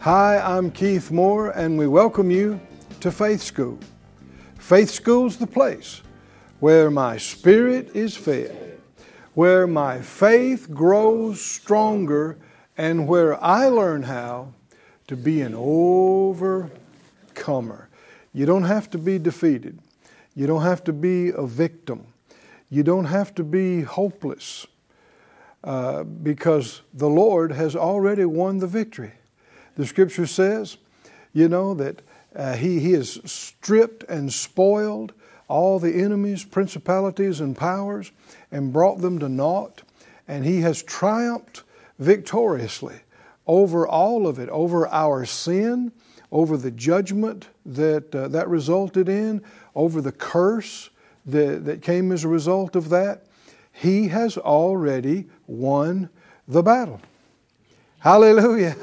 Hi, I'm Keith Moore, and we welcome you to Faith School. Faith School's the place where my spirit is fed, where my faith grows stronger, and where I learn how to be an overcomer. You don't have to be defeated, you don't have to be a victim, you don't have to be hopeless uh, because the Lord has already won the victory. The scripture says, you know, that uh, he, he has stripped and spoiled all the enemies, principalities, and powers and brought them to naught. And he has triumphed victoriously over all of it, over our sin, over the judgment that uh, that resulted in, over the curse that, that came as a result of that. He has already won the battle. Hallelujah.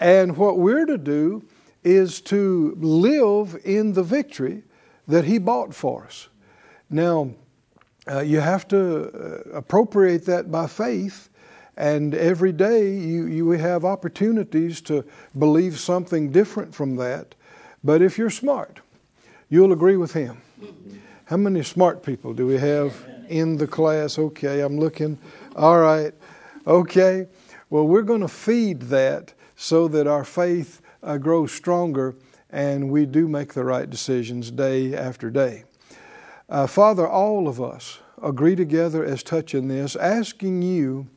And what we're to do is to live in the victory that He bought for us. Now, uh, you have to uh, appropriate that by faith, and every day you, you have opportunities to believe something different from that. But if you're smart, you'll agree with Him. How many smart people do we have in the class? Okay, I'm looking. All right. Okay. Well, we're going to feed that so that our faith uh, grows stronger and we do make the right decisions day after day. Uh, Father, all of us agree together as touching this, asking you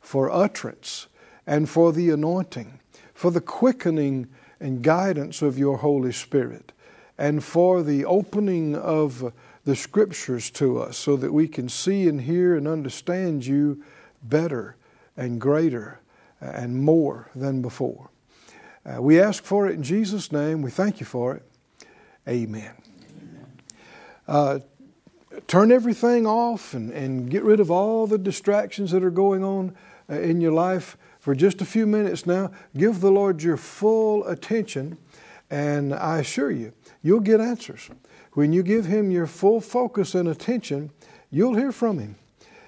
for utterance and for the anointing, for the quickening and guidance of your Holy Spirit, and for the opening of the Scriptures to us so that we can see and hear and understand you better and greater and more than before. Uh, we ask for it in Jesus' name. We thank you for it. Amen. Uh, turn everything off and, and get rid of all the distractions that are going on uh, in your life for just a few minutes now. Give the Lord your full attention, and I assure you, you'll get answers. When you give Him your full focus and attention, you'll hear from Him.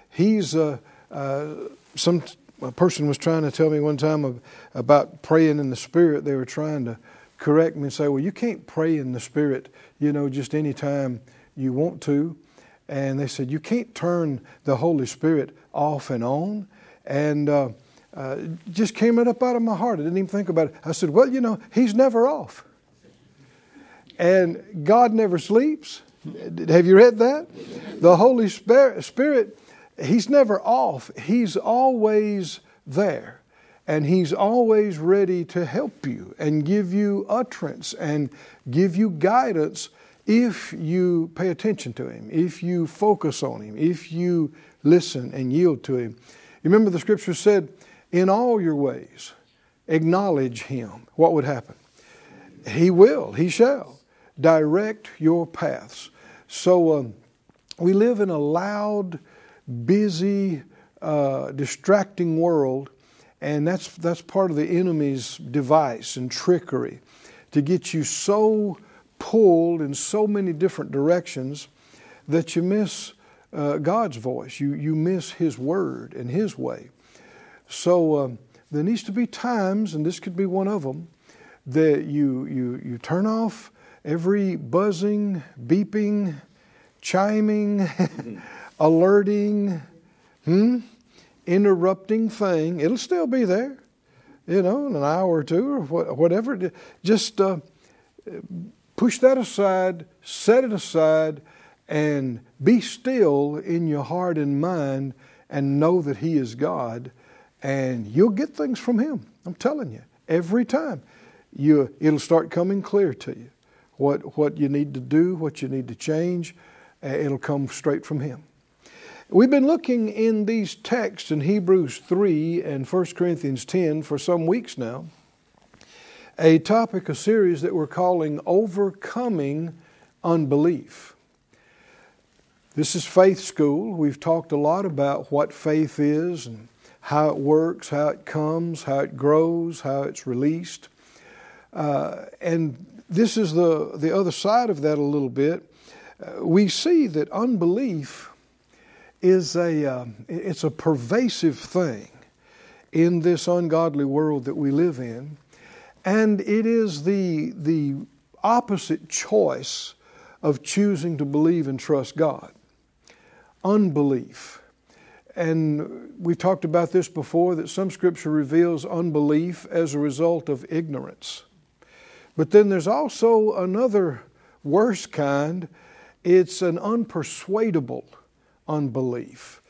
He's uh, uh, some a person was trying to tell me one time about praying in the Spirit. They were trying to correct me and say, well, you can't pray in the Spirit, you know, just any time you want to. And they said, you can't turn the Holy Spirit off and on. And uh, uh, just came right up out of my heart. I didn't even think about it. I said, well, you know, He's never off. And God never sleeps. Have you read that? The Holy Spirit He's never off. He's always there. And He's always ready to help you and give you utterance and give you guidance if you pay attention to Him, if you focus on Him, if you listen and yield to Him. You remember the scripture said, In all your ways, acknowledge Him. What would happen? He will, He shall direct your paths. So um, we live in a loud, busy, uh, distracting world, and that's, that's part of the enemy's device and trickery to get you so pulled in so many different directions that you miss uh, God's voice. You, you miss His word and His way. So um, there needs to be times, and this could be one of them, that you, you, you turn off every buzzing, beeping, chiming, alerting, hmm, interrupting thing. It'll still be there, you know, in an hour or two or whatever. Just uh, push that aside, set it aside, and be still in your heart and mind and know that He is God, and you'll get things from Him. I'm telling you, every time. You, it'll start coming clear to you what, what you need to do, what you need to change. Uh, it'll come straight from Him. We've been looking in these texts in Hebrews 3 and 1 Corinthians 10 for some weeks now a topic, a series that we're calling Overcoming Unbelief. This is Faith School. We've talked a lot about what faith is and how it works, how it comes, how it grows, how it's released. Uh, and this is the, the other side of that a little bit. Uh, we see that unbelief is a, uh, it's a pervasive thing in this ungodly world that we live in. And it is the, the opposite choice of choosing to believe and trust God unbelief. And we've talked about this before that some scripture reveals unbelief as a result of ignorance. But then there's also another worse kind it's an unpersuadable unbelief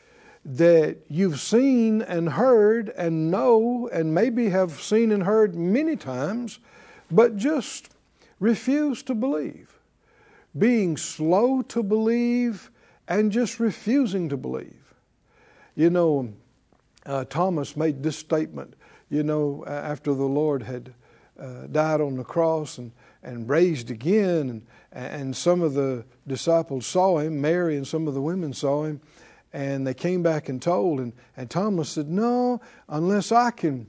that you've seen and heard and know and maybe have seen and heard many times, but just refuse to believe. Being slow to believe and just refusing to believe. You know, uh, Thomas made this statement, you know, after the Lord had uh, died on the cross and, and raised again, and, and some of the disciples saw him, Mary and some of the women saw him, and they came back and told. And, and Thomas said, No, unless I can,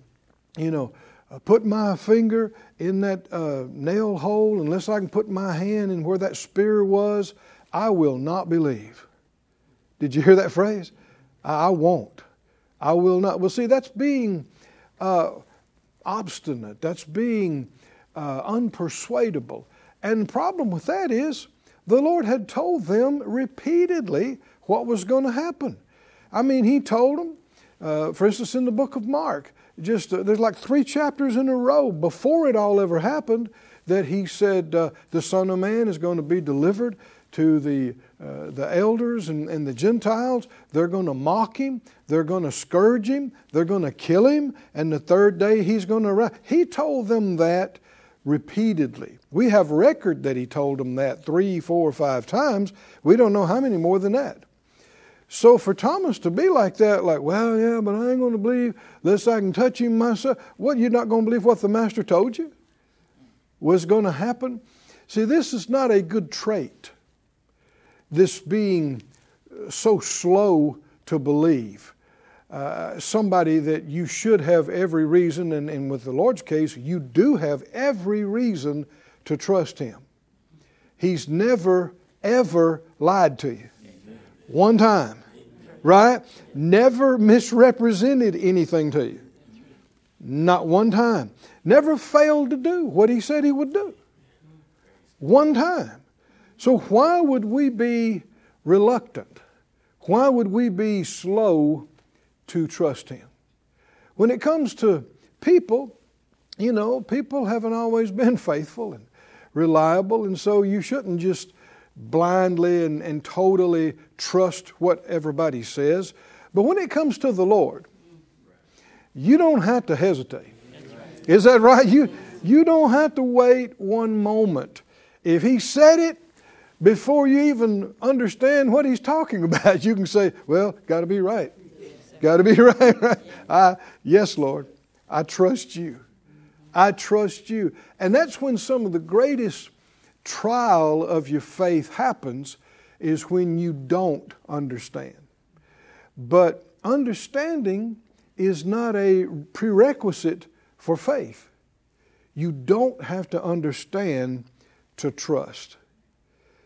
you know, uh, put my finger in that uh, nail hole, unless I can put my hand in where that spear was, I will not believe. Did you hear that phrase? I, I won't. I will not. Well, see, that's being uh, obstinate, that's being uh, unpersuadable. And the problem with that is the Lord had told them repeatedly what was going to happen. I mean, He told them, uh, for instance, in the book of Mark, just uh, there's like three chapters in a row before it all ever happened that He said uh, the Son of Man is going to be delivered to the, uh, the elders and, and the Gentiles. They're going to mock him. They're going to scourge him. They're going to kill him. And the third day he's going to rise. He told them that repeatedly. We have record that he told them that three, four, five times. We don't know how many more than that. So for Thomas to be like that, like, well, yeah, but I ain't going to believe unless I can touch him myself. What, you're not going to believe what the master told you was going to happen? See, this is not a good trait. This being so slow to believe. Uh, somebody that you should have every reason, and, and with the Lord's case, you do have every reason to trust Him. He's never, ever lied to you. One time, right? Never misrepresented anything to you. Not one time. Never failed to do what He said He would do. One time. So, why would we be reluctant? Why would we be slow to trust Him. When it comes to people, you know, people haven't always been faithful and reliable, and so you shouldn't just blindly and, and totally trust what everybody says. But when it comes to the Lord, you don't have to hesitate. Is that right? You, you don't have to wait one moment. If He said it, before you even understand what He's talking about, you can say, Well, got to be right. Got to be right, right? I, yes, Lord, I trust you. I trust you. And that's when some of the greatest trial of your faith happens is when you don't understand. But understanding is not a prerequisite for faith. You don't have to understand to trust.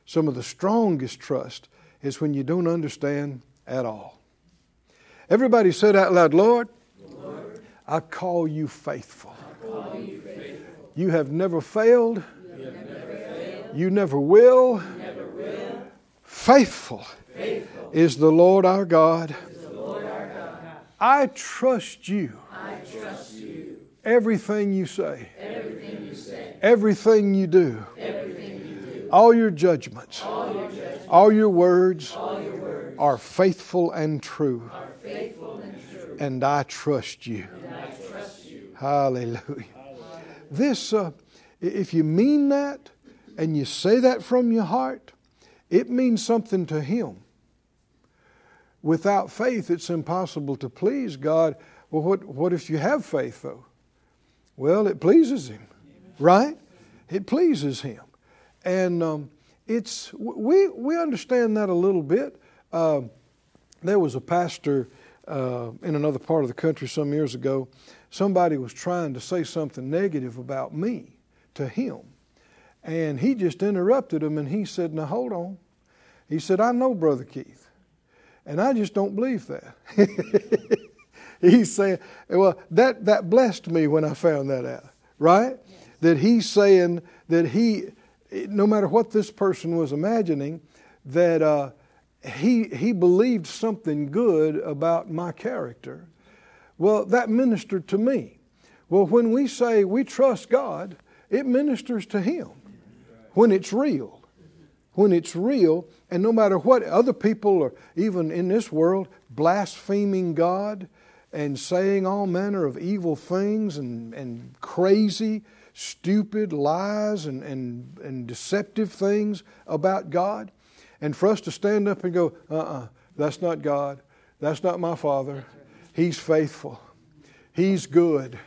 Some of the strongest trust is when you don't understand at all. Everybody said out loud, Lord, Lord I, call you faithful. I call you faithful. You have never failed. You, never, failed. you never, will. never will. Faithful, faithful, is the Lord our God. Lord our God. I trust you. I trust you. Everything you say. Everything you say. Everything you do. Everything. All your judgments. All your, judgments, all your words. All your words are faithful and true. Are faithful and true. And I trust you. I trust you. Hallelujah. Hallelujah. This, uh, if you mean that and you say that from your heart, it means something to Him. Without faith, it's impossible to please God. Well, what, what if you have faith, though? Well, it pleases Him. right? It pleases Him. And um, it's, we, we understand that a little bit. Uh, there was a pastor uh, in another part of the country some years ago. Somebody was trying to say something negative about me to him. And he just interrupted him and he said, Now hold on. He said, I know Brother Keith, and I just don't believe that. he's saying, Well, that, that blessed me when I found that out, right? That he's saying that he, no matter what this person was imagining, that uh, he, he believed something good about my character. Well, that ministered to me. Well, when we say we trust God, it ministers to him when it's real. When it's real, and no matter what other people are, even in this world, blaspheming God and saying all manner of evil things and, and crazy, stupid lies and, and, and deceptive things about God, and for us to stand up and go, uh uh-uh, uh, that's not God. That's not my Father. He's faithful. He's good.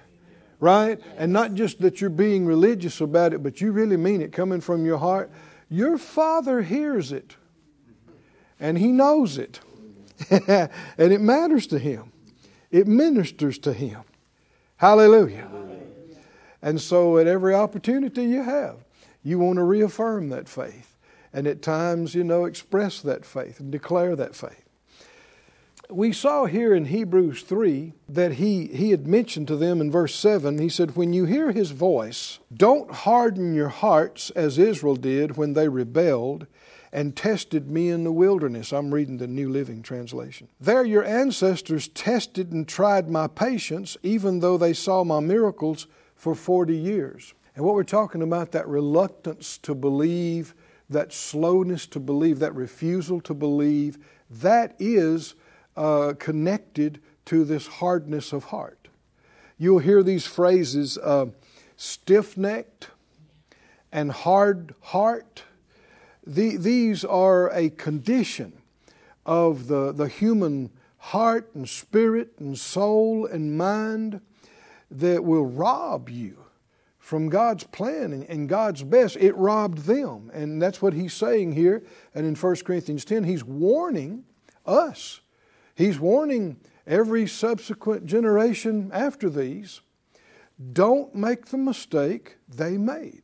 Right? And not just that you're being religious about it, but you really mean it coming from your heart. Your Father hears it, and He knows it. and it matters to Him, it ministers to Him. Hallelujah. And so, at every opportunity you have, you want to reaffirm that faith and at times, you know, express that faith and declare that faith. We saw here in Hebrews 3 that he, he had mentioned to them in verse 7, he said, When you hear his voice, don't harden your hearts as Israel did when they rebelled and tested me in the wilderness. I'm reading the New Living Translation. There, your ancestors tested and tried my patience, even though they saw my miracles for 40 years. And what we're talking about, that reluctance to believe that slowness to believe, that refusal to believe, that is uh, connected to this hardness of heart. You'll hear these phrases uh, stiff necked and hard heart. The, these are a condition of the, the human heart and spirit and soul and mind that will rob you from God's plan and, God's best, it robbed them. And that's what he's saying here. And in 1 Corinthians 10, he's warning us. He's warning every subsequent generation after these don't make the mistake they made.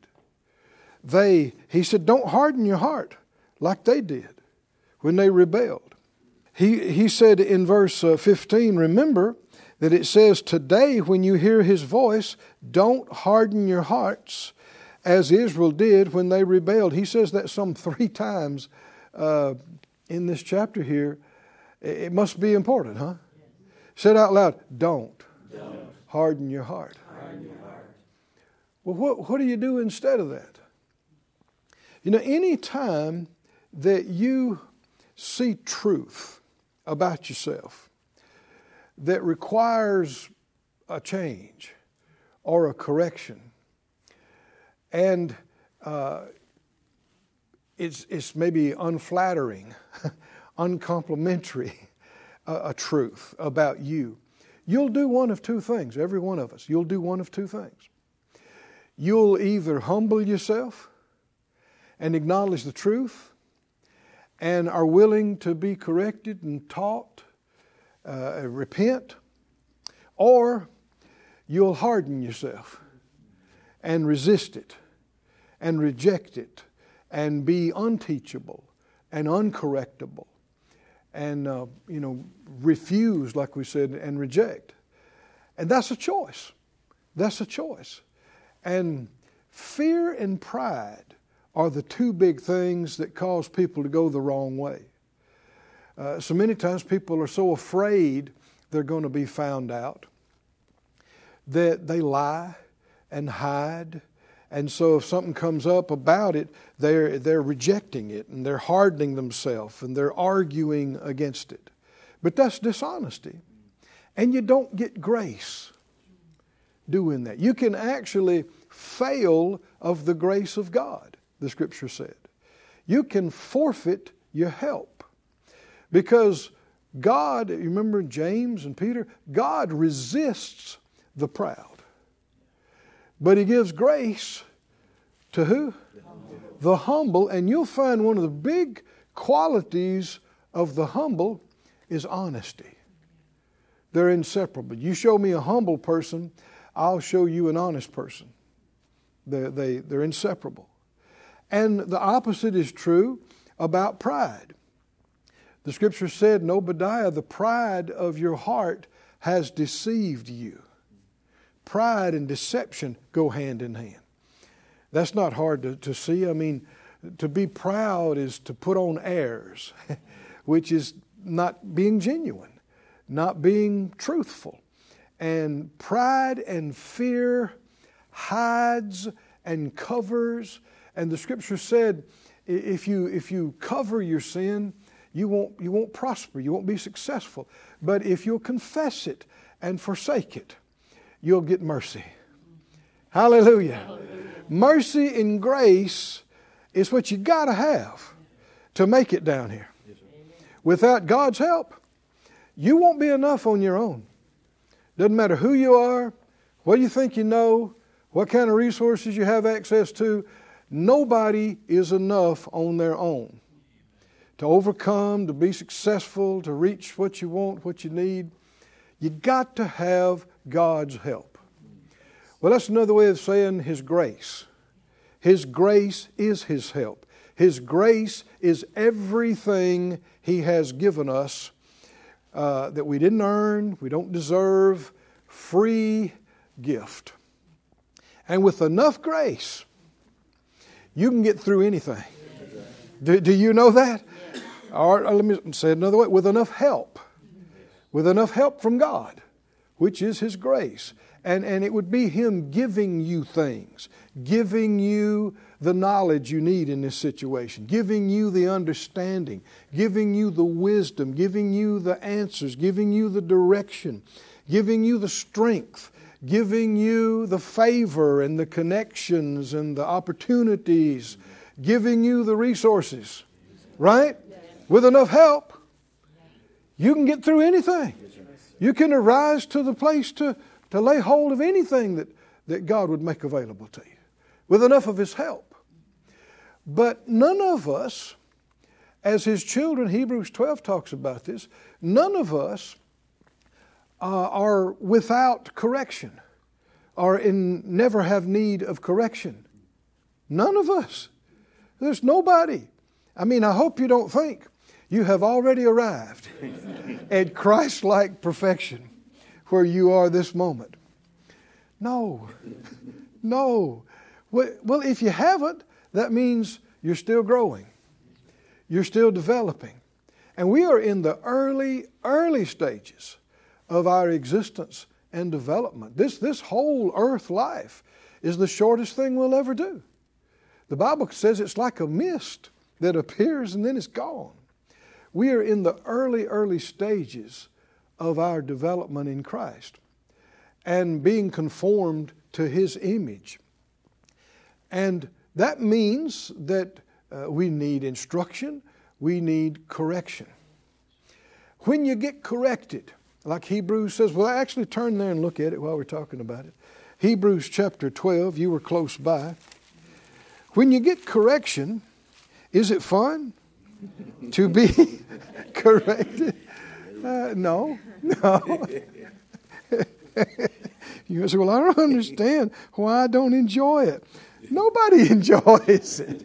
They, he said, don't harden your heart like they did when they rebelled. He, he said in verse uh, 15, remember, that it says, Today, when you hear his voice, don't harden your hearts as Israel did when they rebelled. He says that some three times uh, in this chapter here. It must be important, huh? Said out loud, don't, don't. Harden, your heart. harden your heart. Well, what, what do you do instead of that? You know, any time that you see truth about yourself, that requires a change or a correction. And uh, it's, it's maybe unflattering, uncomplimentary, a, a truth about you. You'll do one of two things, every one of us. You'll do one of two things. You'll either humble yourself and acknowledge the truth and are willing to be corrected and taught uh, repent, or you'll harden yourself and resist it and reject it and be unteachable and uncorrectable and uh, you know refuse like we said and reject. And that's a choice. That's a choice. And fear and pride are the two big things that cause people to go the wrong way uh, so many times people are so afraid they're going to be found out that they lie and hide. And so if something comes up about it, they're, they're rejecting it and they're hardening themselves and they're arguing against it. But that's dishonesty. And you don't get grace doing that. You can actually fail of the grace of God, the scripture said. You can forfeit your help. Because God, you remember James and Peter? God resists the proud. But He gives grace to who? The humble. And you'll find one of the big qualities of the humble is honesty. They're inseparable. You show me a humble person, I'll show you an honest person. They're, they, they're inseparable. And the opposite is true about pride. The scripture said in Obadiah, the pride of your heart has deceived you. Pride and deception go hand in hand. That's not hard to, to see. I mean, to be proud is to put on airs, which is not being genuine, not being truthful. And pride and fear hides and covers. And the scripture said, if you, if you cover your sin, you won't, you won't prosper, you won't be successful. But if you'll confess it and forsake it, you'll get mercy. Hallelujah. Hallelujah. Mercy and grace is what you got to have to make it down here. Without God's help, you won't be enough on your own. Doesn't matter who you are, what you think you know, what kind of resources you have access to, nobody is enough on their own to overcome, to be successful, to reach what you want, what you need. You got to have God's help. Well, that's another way of saying His grace. His grace is His help. His grace is everything He has given us uh, that we didn't earn, we don't deserve, free gift. And with enough grace, you can get through anything. Do, do you know that? Or let me say it another way. With enough help, with enough help from God, which is His grace. And, and it would be Him giving you things, giving you the knowledge you need in this situation, giving you the understanding, giving you the wisdom, giving you the answers, giving you the direction, giving you the strength, giving you the favor and the connections and the opportunities, giving you the resources, right? With enough help, you can get through anything. You can arise to the place to to lay hold of anything that, that God would make available to you with enough of His help. But none of us, as His children, Hebrews 12 talks about this, none of us uh, are without correction or in never have need of correction. None of us. There's nobody. I mean, I hope you don't think you have already arrived at Christ like perfection where you are this moment. No, no. Well, if you haven't, that means you're still growing, you're still developing. And we are in the early, early stages of our existence and development. This, this whole earth life is the shortest thing we'll ever do. The Bible says it's like a mist that appears and then it's gone. We are in the early, early stages of our development in Christ and being conformed to His image. And that means that uh, we need instruction, we need correction. When you get corrected, like Hebrews says, well, I actually turn there and look at it while we're talking about it. Hebrews chapter 12, you were close by. When you get correction, is it fun to be corrected? Uh, no, no. you say, well, I don't understand why I don't enjoy it. Nobody enjoys it.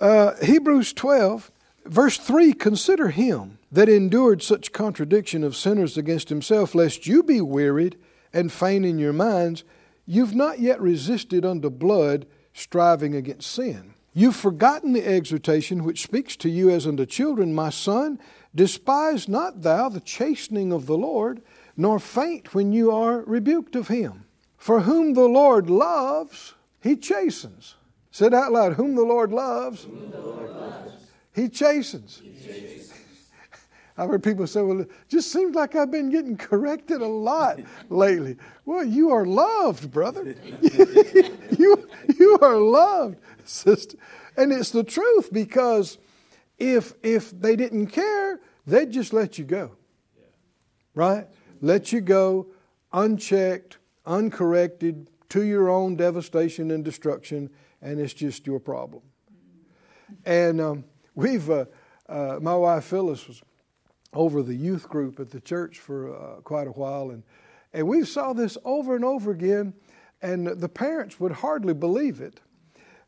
uh, Hebrews 12, verse 3 Consider him that endured such contradiction of sinners against himself, lest you be wearied and faint in your minds. You've not yet resisted unto blood, striving against sin. You've forgotten the exhortation which speaks to you as unto children, my son. Despise not thou the chastening of the Lord, nor faint when you are rebuked of him. For whom the Lord loves, he chastens. Said out loud, whom the Lord loves, the Lord loves. He, chastens. he chastens. I've heard people say, well, it just seems like I've been getting corrected a lot lately. Well, you are loved, brother. you, you are loved, sister. And it's the truth because if, if they didn't care, they'd just let you go. Right? Let you go unchecked, uncorrected, to your own devastation and destruction, and it's just your problem. And um, we've, uh, uh, my wife Phyllis was over the youth group at the church for uh, quite a while, and, and we saw this over and over again, and the parents would hardly believe it,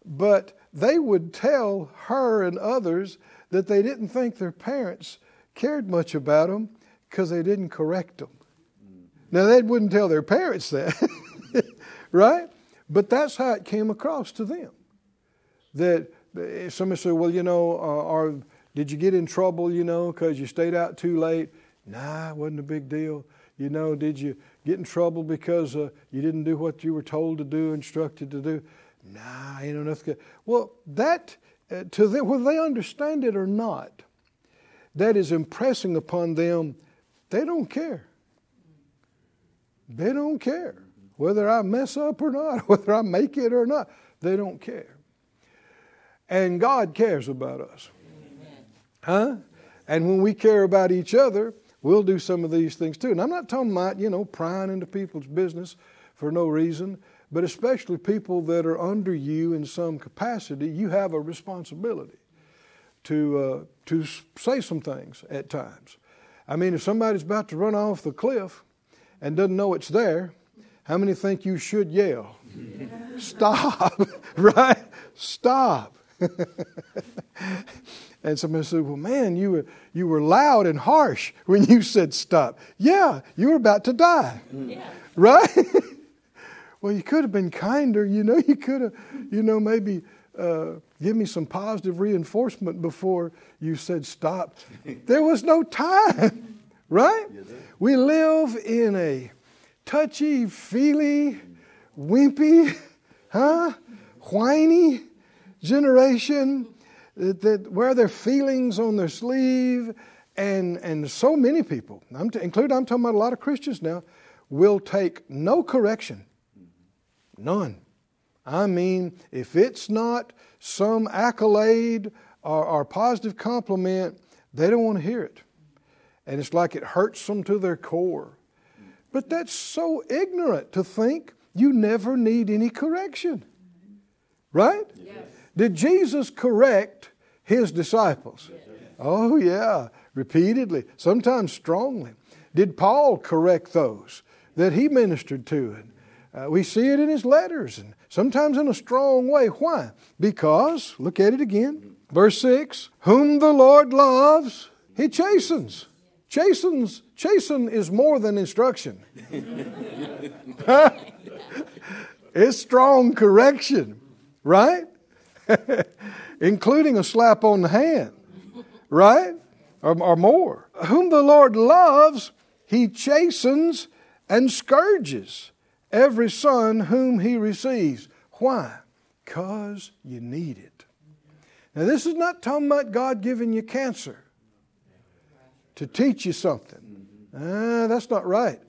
but they would tell her and others that they didn't think their parents cared much about them because they didn't correct them. Now, they wouldn't tell their parents that, right? But that's how it came across to them. That somebody said, well, you know, uh, or did you get in trouble, you know, because you stayed out too late? Nah, it wasn't a big deal. You know, did you get in trouble because uh, you didn't do what you were told to do, instructed to do? Nah, you know, nothing. Well, that, uh, to them, whether they understand it or not, that is impressing upon them, they don't care. They don't care whether I mess up or not, whether I make it or not. They don't care. And God cares about us. Huh? And when we care about each other, we'll do some of these things too. And I'm not talking about, you know, prying into people's business for no reason, but especially people that are under you in some capacity, you have a responsibility to, uh, to say some things at times. I mean, if somebody's about to run off the cliff and doesn't know it's there, how many think you should yell? Stop, right? Stop. and somebody said, Well, man, you were, you were loud and harsh when you said stop. Yeah, you were about to die. Yeah. Right? well, you could have been kinder. You know, you could have, you know, maybe uh, give me some positive reinforcement before you said stop. there was no time, right? We live in a touchy, feely, wimpy, huh? Whiny generation that, that wear their feelings on their sleeve, and, and so many people, I'm including I'm talking about a lot of Christians now, will take no correction. None. I mean, if it's not some accolade or, or positive compliment, they don't want to hear it. And it's like it hurts them to their core. But that's so ignorant to think you never need any correction. Right? Yes. Did Jesus correct his disciples? Yes. Oh, yeah, repeatedly, sometimes strongly. Did Paul correct those that he ministered to? And uh, we see it in his letters, and sometimes in a strong way. Why? Because, look at it again, verse 6 Whom the Lord loves, he chastens. Chastens, chasten is more than instruction. it's strong correction, right? Including a slap on the hand, right? Or, or more. Whom the Lord loves, he chastens and scourges every son whom he receives. Why? Because you need it. Now, this is not talking about God giving you cancer to teach you something. Ah, that's not right.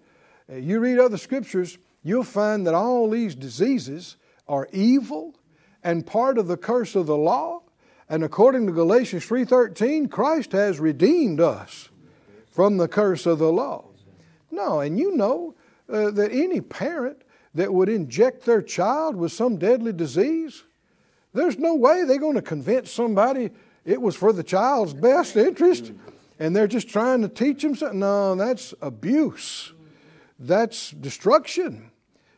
Uh, you read other scriptures, you'll find that all these diseases are evil and part of the curse of the law. And according to Galatians 3:13, Christ has redeemed us from the curse of the law. No, and you know uh, that any parent that would inject their child with some deadly disease, there's no way they're going to convince somebody it was for the child's best interest and they're just trying to teach them something. No, that's abuse. That's destruction.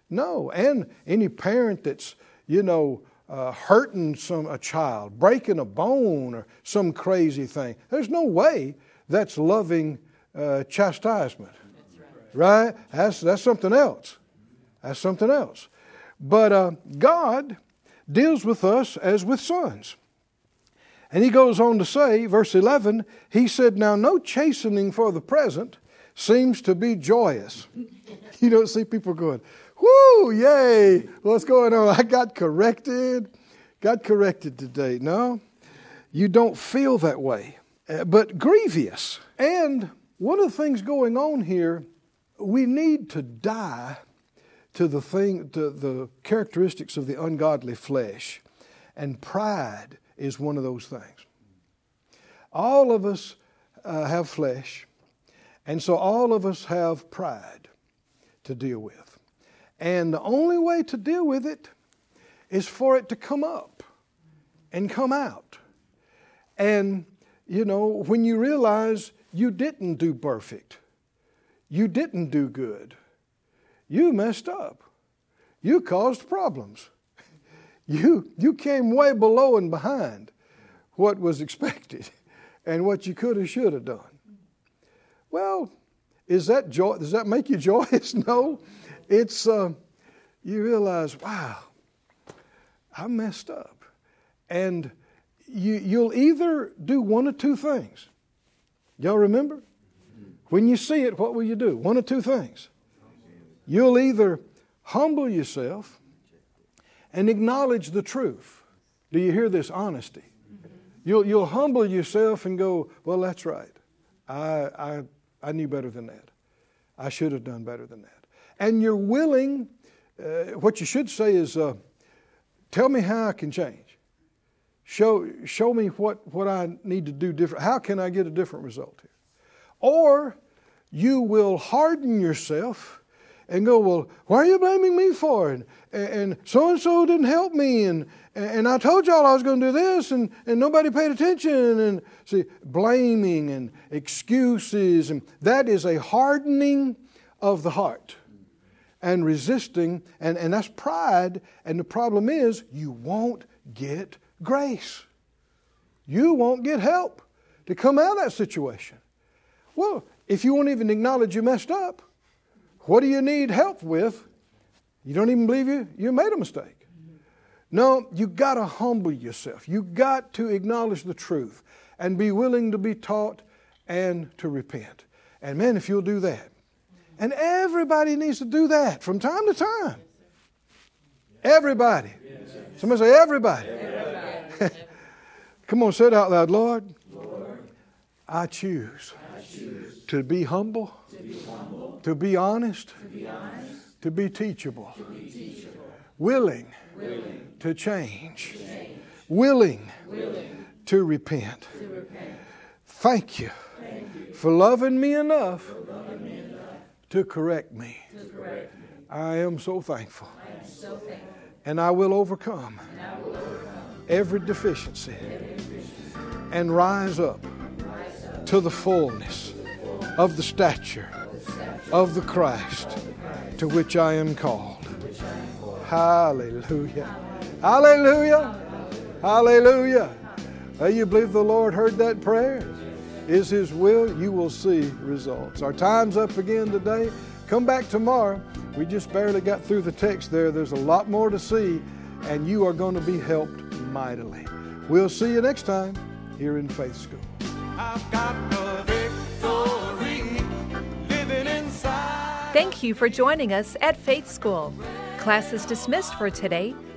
No, and any parent that's, you know, uh, hurting some a child, breaking a bone, or some crazy thing. There's no way that's loving uh, chastisement, right. right? That's that's something else. That's something else. But uh, God deals with us as with sons. And he goes on to say, verse 11, he said, Now no chastening for the present seems to be joyous. you don't see people going, Whoo, yay, what's going on? I got corrected. Got corrected today. No, you don't feel that way, uh, but grievous. And one of the things going on here, we need to die to the thing, to the characteristics of the ungodly flesh. And pride is one of those things. All of us uh, have flesh, and so all of us have pride to deal with. And the only way to deal with it is for it to come up and come out. And, you know, when you realize you didn't do perfect, you didn't do good, you messed up, you caused problems, you, you came way below and behind what was expected and what you could have, should have done. Well, is that joy? Does that make you joyous? no. It's, uh, you realize, wow, I messed up. And you, you'll either do one or two things. Y'all remember? When you see it, what will you do? One or two things. You'll either humble yourself and acknowledge the truth. Do you hear this honesty? You'll, you'll humble yourself and go, Well, that's right. I, I, I knew better than that. I should have done better than that. And you're willing, uh, what you should say is, uh, Tell me how I can change. Show, show me what, what I need to do different. How can I get a different result here? Or you will harden yourself and go, Well, why are you blaming me for it? And so and so didn't help me, and, and I told y'all I was going to do this, and, and nobody paid attention. And see, blaming and excuses, and that is a hardening of the heart and resisting, and, and that's pride. And the problem is, you won't get grace. You won't get help to come out of that situation. Well, if you won't even acknowledge you messed up, what do you need help with? You don't even believe you, you made a mistake. No, you got to humble yourself. You got to acknowledge the truth and be willing to be taught and to repent. And man, if you'll do that, and everybody needs to do that from time to time. Everybody. Somebody say, everybody. Come on, say it out loud. Lord, Lord I, choose to be humble, to be, honest, to be teachable, willing, to change. Willing, to repent. Thank you for loving me enough to correct me. To correct me. I am so thankful. Am so thankful. And, I will overcome, I will overcome every, deficiency every deficiency and rise up, rise up to the fullness of the stature of the Christ to which I am called. Hallelujah. Hallelujah. Hallelujah. Do you believe the Lord heard that prayer? Is His will, you will see results. Our time's up again today. Come back tomorrow. We just barely got through the text there. There's a lot more to see, and you are going to be helped mightily. We'll see you next time here in Faith School. Thank you for joining us at Faith School. Class is dismissed for today,